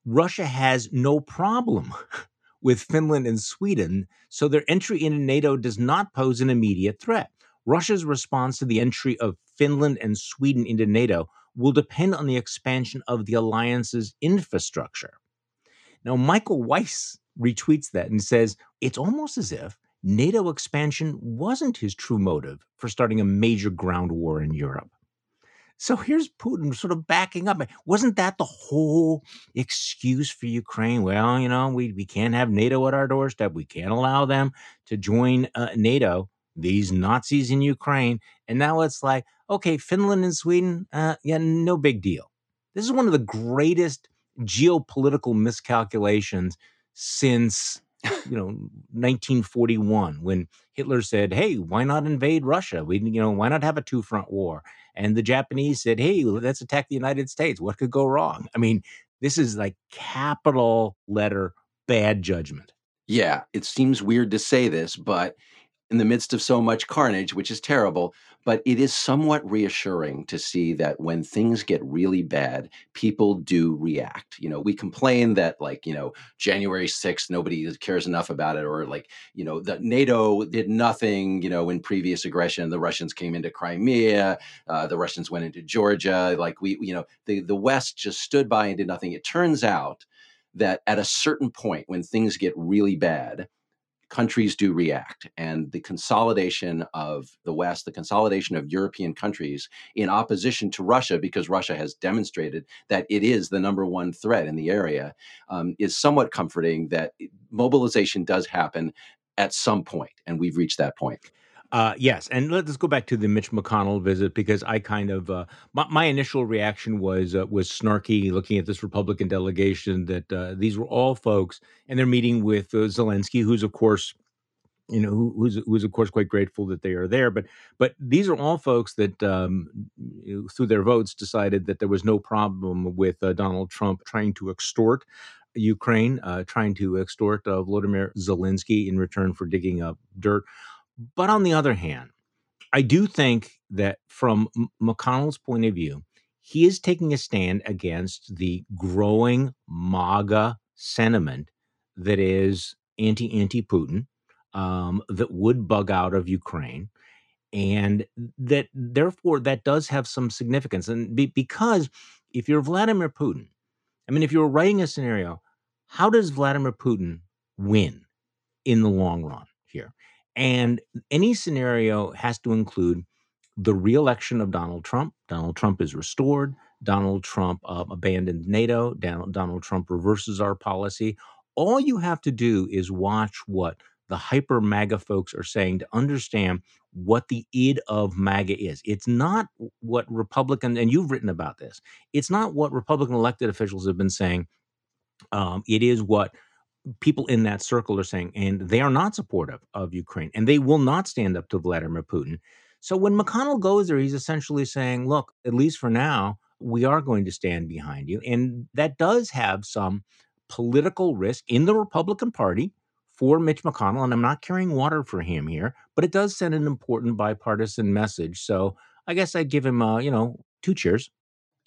Russia has no problem [laughs] with Finland and Sweden, so their entry into NATO does not pose an immediate threat. Russia's response to the entry of Finland and Sweden into NATO will depend on the expansion of the alliance's infrastructure. Now, Michael Weiss retweets that and says it's almost as if NATO expansion wasn't his true motive for starting a major ground war in Europe. So here's Putin sort of backing up. Wasn't that the whole excuse for Ukraine? Well, you know, we, we can't have NATO at our doorstep. We can't allow them to join uh, NATO. these Nazis in Ukraine. And now it's like, okay, Finland and Sweden, uh, yeah, no big deal. This is one of the greatest geopolitical miscalculations since you know 1941 when Hitler said, "Hey, why not invade Russia? We you know why not have a two front war?" And the Japanese said, "Hey, let's attack the United States. What could go wrong?" I mean, this is like capital letter bad judgment. Yeah, it seems weird to say this, but in the midst of so much carnage, which is terrible, but it is somewhat reassuring to see that when things get really bad, people do react. You know, we complain that like, you know, January 6th, nobody cares enough about it, or like, you know, that NATO did nothing, you know, in previous aggression. The Russians came into Crimea, uh, the Russians went into Georgia. Like we, you know, the, the West just stood by and did nothing. It turns out that at a certain point when things get really bad, countries do react. And the consolidation of the West, the consolidation of European countries in opposition to Russia, because Russia has demonstrated that it is the number one threat in the area, um, is somewhat comforting that mobilization does happen at some point, and we've reached that point. Uh, yes, and let's go back to the Mitch McConnell visit because I kind of uh, my, my, initial reaction was uh, was snarky looking at this Republican delegation that uh, these were all folks and they're meeting with uh, Zelensky, who's of course you know who, who's who's of course quite grateful that they are there, but but these are all folks that um, through their votes decided that there was no problem with uh, Donald Trump trying to extort Ukraine, trying to extort Vladimir Zelensky in return for digging up dirt but on the other hand, I do think that from McConnell's point of view, he is taking a stand against the growing MAGA sentiment that is anti anti Putin, um, that would bug out of Ukraine, and that therefore that does have some significance. And be, because if you're Vladimir Putin, I mean, if you're writing a scenario, how does Vladimir Putin win in the long run? And any scenario has to include the reelection of Donald Trump. Donald Trump is restored. Donald Trump uh, abandoned NATO. Donald, Donald Trump reverses our policy. All you have to do is watch what the hyper MAGA folks are saying to understand what the id of MAGA is. It's not what Republican, and you've written about this, it's not what Republican elected officials have been saying. Um, it is what people in that circle are saying, and they are not supportive of Ukraine, and they will not stand up to Vladimir Putin. So when McConnell goes there, he's essentially saying, look, at least for now, we are going to stand behind you. And that does have some political risk in the Republican Party for Mitch McConnell. And I'm not carrying water for him here, but it does send an important bipartisan message. So I guess I'd give him, uh, you know, two cheers.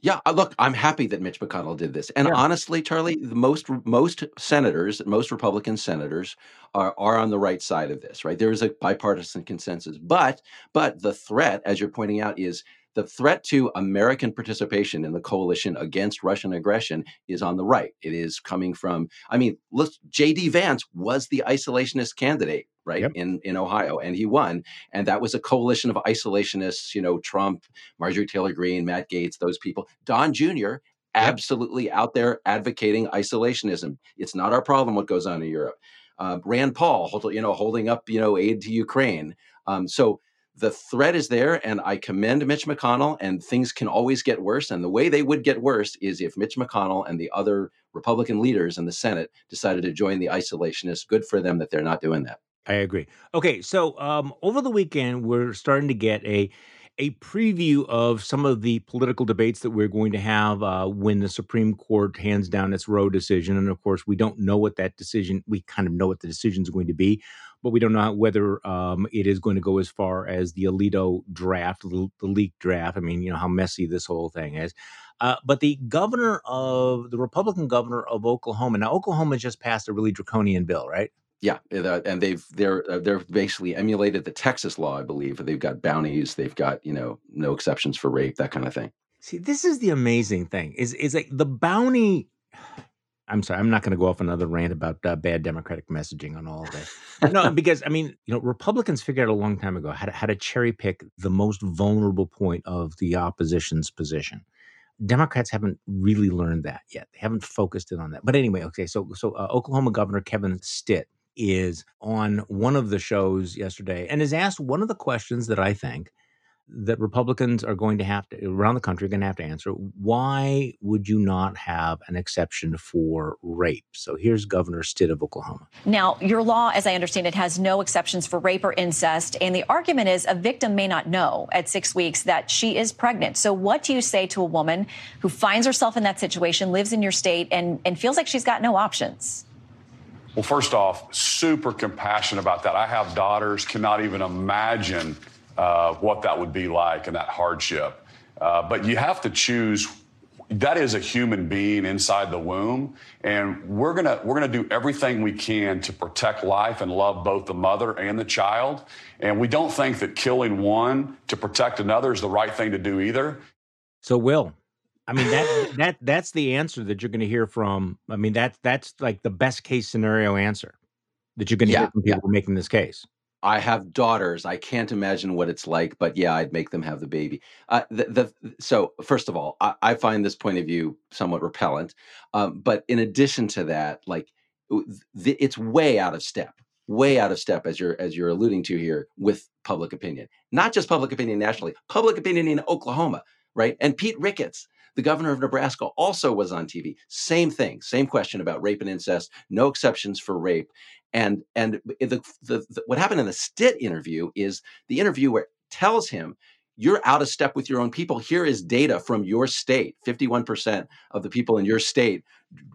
Yeah, uh, look, I'm happy that Mitch McConnell did this. And yeah. honestly, Charlie, most most senators, most Republican senators are are on the right side of this, right? There is a bipartisan consensus. But but the threat, as you're pointing out, is the threat to American participation in the coalition against Russian aggression is on the right. It is coming from, I mean, look, J.D. Vance was the isolationist candidate, right, yep. in, in Ohio, and he won. And that was a coalition of isolationists, you know, Trump, Marjorie Taylor Greene, Matt Gaetz, those people. Don Jr., absolutely out there advocating isolationism. It's not our problem what goes on in Europe. Uh, Rand Paul, you know, holding up, you know, aid to Ukraine. Um, so the threat is there, and I commend Mitch McConnell, and things can always get worse. And the way they would get worse is if Mitch McConnell and the other Republican leaders in the Senate decided to join the isolationists. Good for them that they're not doing that. I agree. Okay, so um, over the weekend, we're starting to get a a preview of some of the political debates that we're going to have uh, when the Supreme Court hands down its Roe decision. And of course, we don't know what that decision. We kind of know what the decision is going to be, but we don't know whether um, it is going to go as far as the Alito draft, the, the leaked draft. I mean, you know how messy this whole thing is. Uh, but the governor of the Republican governor of Oklahoma. Now, Oklahoma just passed a really draconian bill, right? Yeah, and they've they're uh, they're basically emulated the Texas law, I believe. They've got bounties, they've got you know no exceptions for rape, that kind of thing. See, this is the amazing thing is is like the bounty. I'm sorry, I'm not going to go off another rant about uh, bad Democratic messaging on all of this. no, [laughs] because I mean, you know, Republicans figured out a long time ago how to, how to cherry pick the most vulnerable point of the opposition's position. Democrats haven't really learned that yet. They haven't focused in on that. But anyway, okay, so so uh, Oklahoma Governor Kevin Stitt is on one of the shows yesterday and has asked one of the questions that I think that Republicans are going to have to around the country are going to have to answer. Why would you not have an exception for rape? So here's Governor Stitt of Oklahoma. Now, your law, as I understand it, has no exceptions for rape or incest, and the argument is a victim may not know at six weeks that she is pregnant. So, what do you say to a woman who finds herself in that situation, lives in your state, and, and feels like she's got no options? Well, first off, super compassionate about that. I have daughters, cannot even imagine uh, what that would be like and that hardship. Uh, but you have to choose. That is a human being inside the womb, and we're gonna we're gonna do everything we can to protect life and love both the mother and the child. And we don't think that killing one to protect another is the right thing to do either. So, Will, I mean that [laughs] that that's the answer that you're going to hear from. I mean that that's like the best case scenario answer that you're going to yeah, hear from people yeah. making this case. I have daughters. I can't imagine what it's like, but yeah, I'd make them have the baby. Uh, the, the, so first of all, I, I, find this point of view somewhat repellent. Um, but in addition to that, like the, it's way out of step, way out of step, as you're as you're alluding to here, with public opinion. Not just public opinion nationally, public opinion in Oklahoma, right? And Pete Ricketts, the governor of Nebraska also was on TV. Same thing, same question about rape and incest, no exceptions for rape. And and eh, the, the, the, what happened in the Stitt interview is the interviewer tells him you're out of step with your own people. Here is data from your state. 51% of the people in your state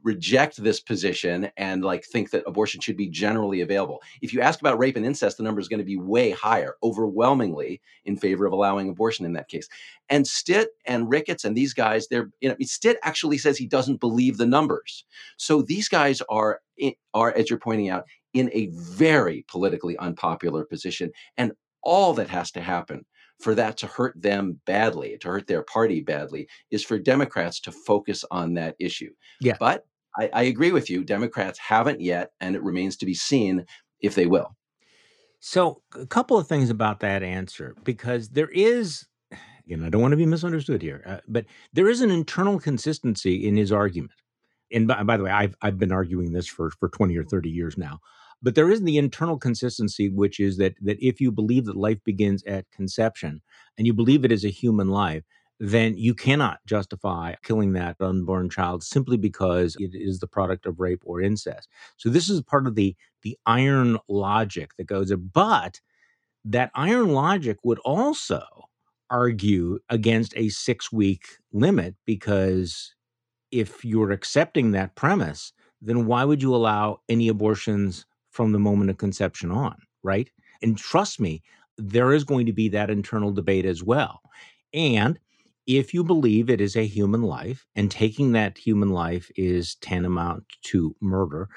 reject this position and like think that abortion should be generally available. If you ask about rape and incest, the number is going to be way higher, overwhelmingly in favor of allowing abortion in that case. And Stitt and Ricketts and these guys, they're you know, Stitt actually says he doesn't believe the numbers. So these guys are are, as you're pointing out, in a very politically unpopular position. And all that has to happen for that to hurt them badly, to hurt their party badly, is for Democrats to focus on that issue. Yeah. But I, I agree with you. Democrats haven't yet, and it remains to be seen if they will. So, a couple of things about that answer, because there is, again, I don't want to be misunderstood here, uh, but there is an internal consistency in his argument. And by, by, the way, I've I've been arguing this for for twenty or thirty years now. But there is the internal consistency, which is that that if you believe that life begins at conception and you believe it is a human life, then you cannot justify killing that unborn child simply because it is the product of rape or incest. So this is part of the the iron logic that goes there. But that iron logic would also argue against a six week limit because if you're accepting that premise, then why would you allow any abortions from the moment of conception on, right? And trust me, there is going to be that internal debate as well. And if you believe it is a human life and taking that human life is tantamount to murder,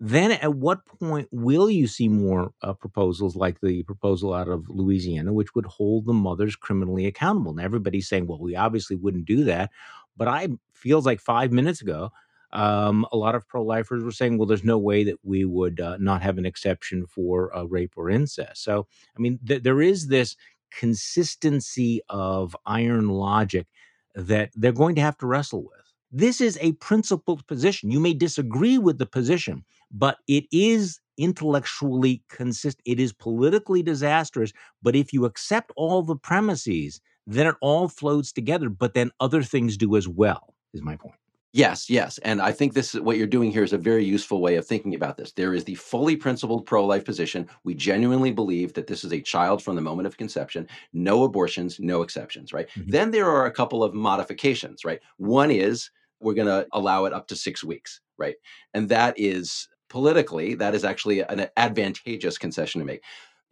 then at what point will you see more uh, proposals like the proposal out of Louisiana, which would hold the mothers criminally accountable? And everybody's saying, well, we obviously wouldn't do that. But I feels like five minutes ago, um, a lot of pro-lifers were saying, well, there's no way that we would uh, not have an exception for uh, rape or incest. So, I mean, th- there is this consistency of iron logic that they're going to have to wrestle with. This is a principled position. You may disagree with the position, but it is intellectually consistent. It is politically disastrous. But if you accept all the premises, then it all floats together. But then other things do as well, is my point. Yes, yes. And I think this is what you're doing here is a very useful way of thinking about this. There is the fully principled pro life position. We genuinely believe that this is a child from the moment of conception, no abortions, no exceptions, right? Mm-hmm. Then there are a couple of modifications, right? One is we're going to allow it up to six weeks, right? And that is politically, that is actually an advantageous concession to make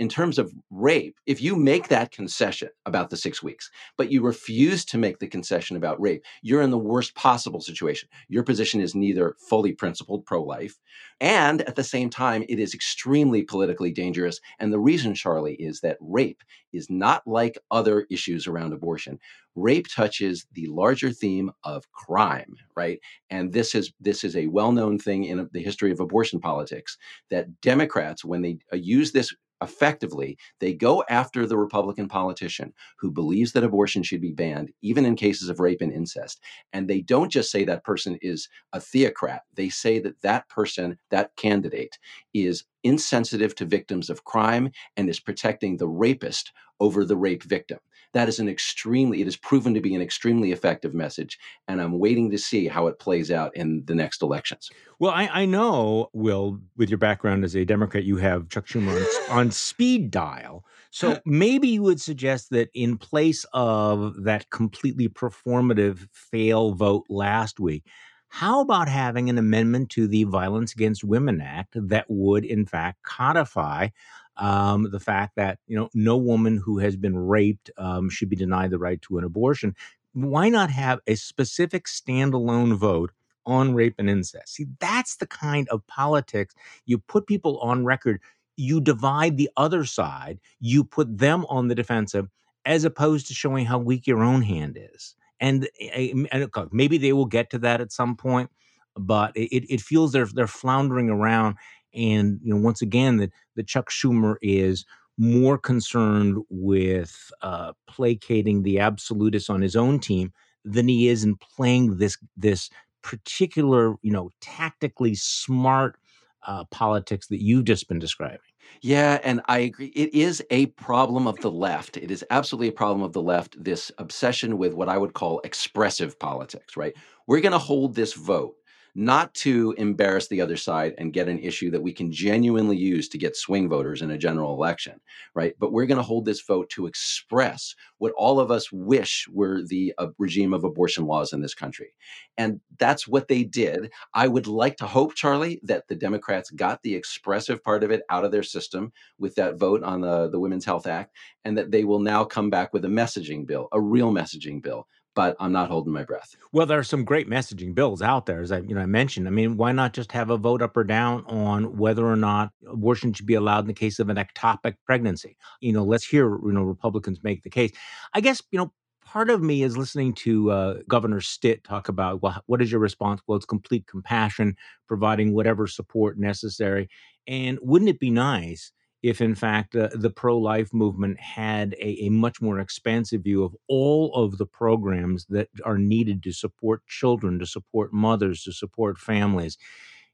in terms of rape, if you make that concession about the six weeks, but you refuse to make the concession about rape, you're in the worst possible situation. Your position is neither fully principled pro life, and at the same time, it is extremely politically dangerous. And the reason, Charlie, is that rape is not like other issues around abortion. Rape touches the larger theme of crime, right? And this is this is a well-known thing in the history of abortion politics that Democrats, when they uh, use this effectively, they go after the Republican politician who believes that abortion should be banned, even in cases of rape and incest. And they don't just say that person is a theocrat, they say that that person, that candidate, is insensitive to victims of crime and is protecting the rapist over the rape victim. That is an extremely, it is proven to be an extremely effective message. And I'm waiting to see how it plays out in the next elections. Well, I, I know, Will, with your background as a Democrat, you have Chuck Schumer on, [laughs] on speed dial. So [laughs] maybe you would suggest that in place of that completely performative fail vote last week, how about having an amendment to the Violence Against Women Act that would, in fact, codify um, the fact that you know no woman who has been raped um, should be denied the right to an abortion? Why not have a specific standalone vote on rape and incest? See, that's the kind of politics you put people on record. You divide the other side. You put them on the defensive, as opposed to showing how weak your own hand is and, eh, and maybe they will get to that at some point but it, it feels they're they're floundering around and you know once again that that chuck schumer is more concerned with uh, placating the absolutists on his own team than he is in playing this this particular you know tactically smart uh, politics that you've just been describing yeah, and I agree. It is a problem of the left. It is absolutely a problem of the left, this obsession with what I would call expressive politics, right? We're going to hold this vote not to embarrass the other side and get an issue that we can genuinely use to get swing voters in a general election, right? But we're going to hold this vote to express what all of us wish were the uh, regime of abortion laws in this country. And that's what they did. I would like to hope, Charlie, that the Democrats got the expressive part of it out of their system with that vote on the, the Women's Health Act, and that they will now come back with a messaging bill, a real messaging bill but I'm not holding my breath. Well, there are some great messaging bills out there, as I you know I mentioned. I mean, why not just have a vote up or down on whether or not abortion should be allowed in the case of an ectopic pregnancy? You know, let's hear you know Republicans make the case. I guess you know part of me is listening to uh, Governor Stitt talk about well, what is your response? Well, it's complete compassion, providing whatever support necessary. And wouldn't it be nice if in fact uh, the pro-life movement had a, a, much more expansive view of all of the programs that are needed to support children to support mothers to support families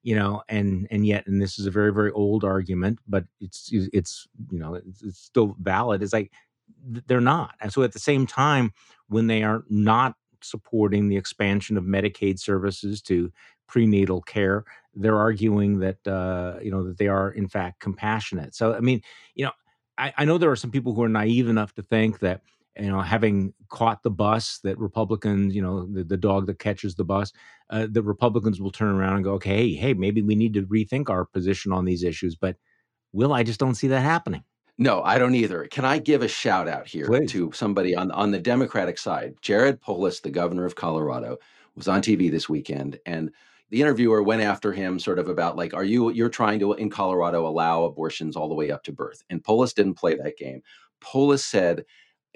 you know and and yet and this is a very very old argument but it's it's you know it's, it's still valid it's like they're not. And so at the same time when they are not supporting the expansion of medicaid services to prenatal care they're arguing that uh, you know that they are in fact compassionate. So I mean, you know, I, I know there are some people who are naive enough to think that you know having caught the bus that republicans you know the, the dog that catches the bus uh, the republicans will turn around and go okay hey, hey maybe we need to rethink our position on these issues but will i just don't see that happening no i don't either can i give a shout out here Please. to somebody on on the democratic side jared polis the governor of colorado was on tv this weekend and the interviewer went after him sort of about like are you you're trying to in colorado allow abortions all the way up to birth? And polis didn't play that game. Polis said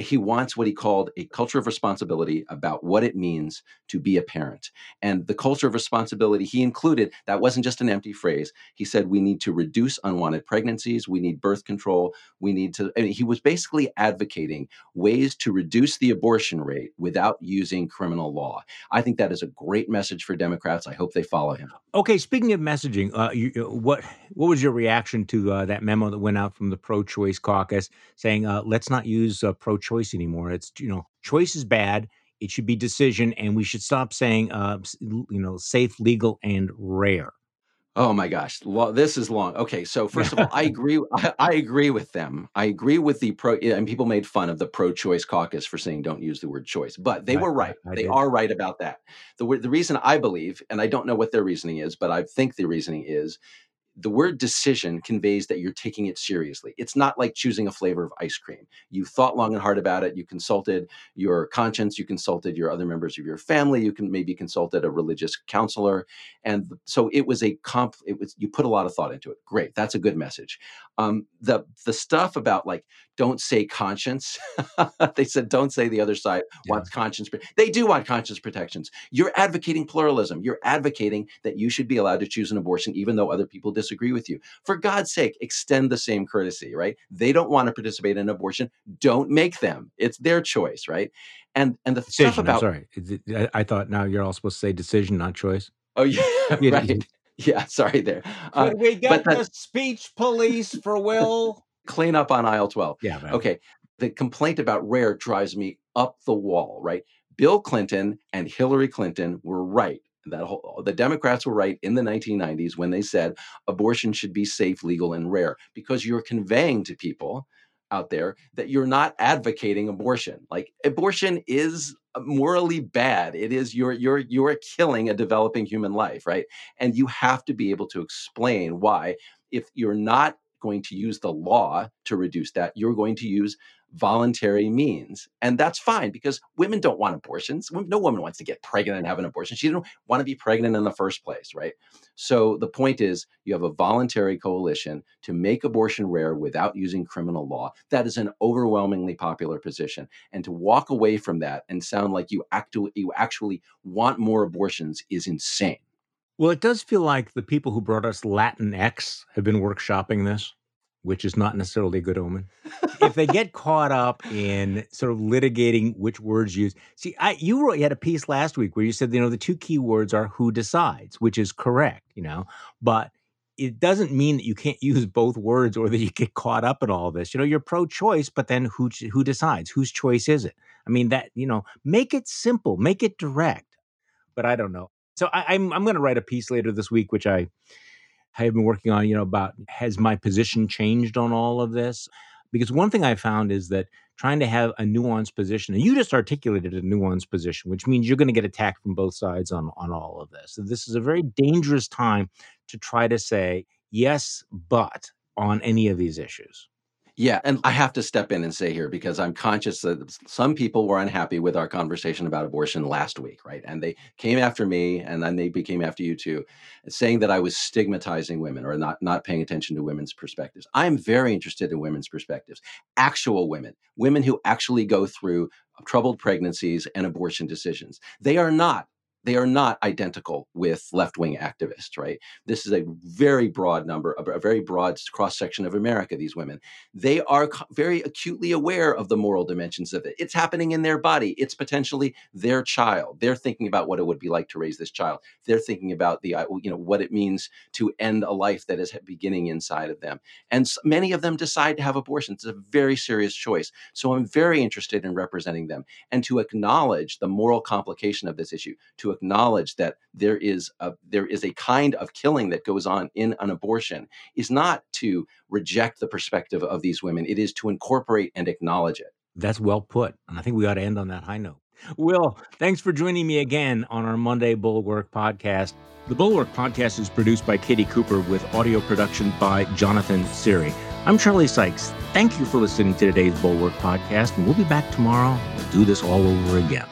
he wants what he called a culture of responsibility about what it means to be a parent. And the culture of responsibility he included, that wasn't just an empty phrase. He said we need to reduce unwanted pregnancies, we need birth control, we need to, I mean, he was basically advocating ways to reduce the abortion rate without using criminal law. I think that is a great message for Democrats. I hope they follow him. Okay, speaking of messaging, uh, you, what what was your reaction to uh, that memo that went out from the pro-choice caucus saying uh, let's not use uh, pro-choice choice anymore. It's you know, choice is bad. It should be decision, and we should stop saying, uh, you know, safe, legal, and rare. Oh my gosh, well, this is long. Okay, so [laughs] first of all, I agree. I, [laughs] I, agree with them. I agree with the pro, and people made fun of the pro-choice caucus for saying don't use the word choice, but they were right. I, I they did. are right about that. The the reason I believe, and I don't know what their reasoning is, but I think the reasoning is the word decision conveys that you're taking it seriously. It's not like choosing a flavor of ice cream. You thought long and hard about it. You consulted your conscience. You consulted your other members of your family. You can maybe consulted a religious counselor, and so it was a comp. It was you put a lot of thought into it. Great, that's a good message. Um, the the stuff about like don't say conscience. [laughs] they said don't say the other side yeah. wants conscience. They do want conscience protections. You're advocating pluralism. You're advocating that you should be allowed to choose an abortion even though other people disagree with you. For God's sake, extend the same courtesy, right? They don't want to participate in abortion. Don't make them. It's their choice, right? And and the decision, stuff about I'm sorry, I thought now you're all supposed to say decision, not choice. Oh yeah, [laughs] right. Yeah, sorry there. Uh, Could we get the, the speech police for Will? [laughs] Clean up on aisle 12. Yeah. Man. Okay. The complaint about rare drives me up the wall, right? Bill Clinton and Hillary Clinton were right. That whole, uh, the Democrats were right in the 1990s when they said abortion should be safe, legal, and rare because you're conveying to people out there that you're not advocating abortion. Like abortion is uh, morally bad. It is you're you're you're killing a developing human life, right? And you have to be able to explain why if you're not going to use the law to reduce that, you're going to use voluntary means. And that's fine because women don't want abortions. No woman wants to get pregnant and have an abortion. She didn't want to be pregnant in the first place, right? So the point is you have a voluntary coalition to make abortion rare without using criminal law. That is an overwhelmingly popular position. And to walk away from that and sound like you actually you actually want more abortions is insane. Well, it does feel like the people who brought us Latinx have been workshopping this which is not necessarily a good omen. if they get caught up in sort of litigating which words used, see, I you wrote you had a piece last week where you said you know the two key words are who decides, which is correct, you know, but it doesn't mean that you can't [laughs] use both words or that you get caught up in all this. You know, you're pro-choice, but then who who decides? Whose choice is it? I mean, that you know, make it simple, make it direct. But I don't know. So I, I'm I'm going to write a piece later this week, which I I have been working on, you know, about has my position changed on all of this? Because one thing I found is that trying to have a nuanced position, and you just articulated a nuanced position, which means you're going to get attacked from both sides on, on all of this. So this is a very dangerous time to try to say yes, but on any of these issues. Yeah, and I have to step in and say here because I'm conscious that some people were unhappy with our conversation about abortion last week, right? And they came after me and then they became after you too, saying that I was stigmatizing women or not not paying attention to women's perspectives. I'm very interested in women's perspectives. Actual women, women who actually go through troubled pregnancies and abortion decisions. They are not they are not identical with left wing activists, right? This is a very broad number, a very broad cross section of America, these women. They are very acutely aware of the moral dimensions of it. It's happening in their body, it's potentially their child. They're thinking about what it would be like to raise this child. They're thinking about the, uh, you know, what it means to end a life that is beginning inside of them. And many of them decide to have abortions. It's a very serious choice. So I'm very interested in representing them and to acknowledge the moral complication of this issue, acknowledge that there is a there is a kind of killing that goes on in an abortion is not to reject the perspective of these women. It is to incorporate and acknowledge it. That's well put and i think we ought to end on that high note. Will thanks for joining me again on our monday bulwark podcast. The bulwark podcast is produced by katie cooper with audio production by jonathan siri. I'm charlie sykes. Thank you for listening to today's bulwark podcast and we'll be back tomorrow we'll do this all over again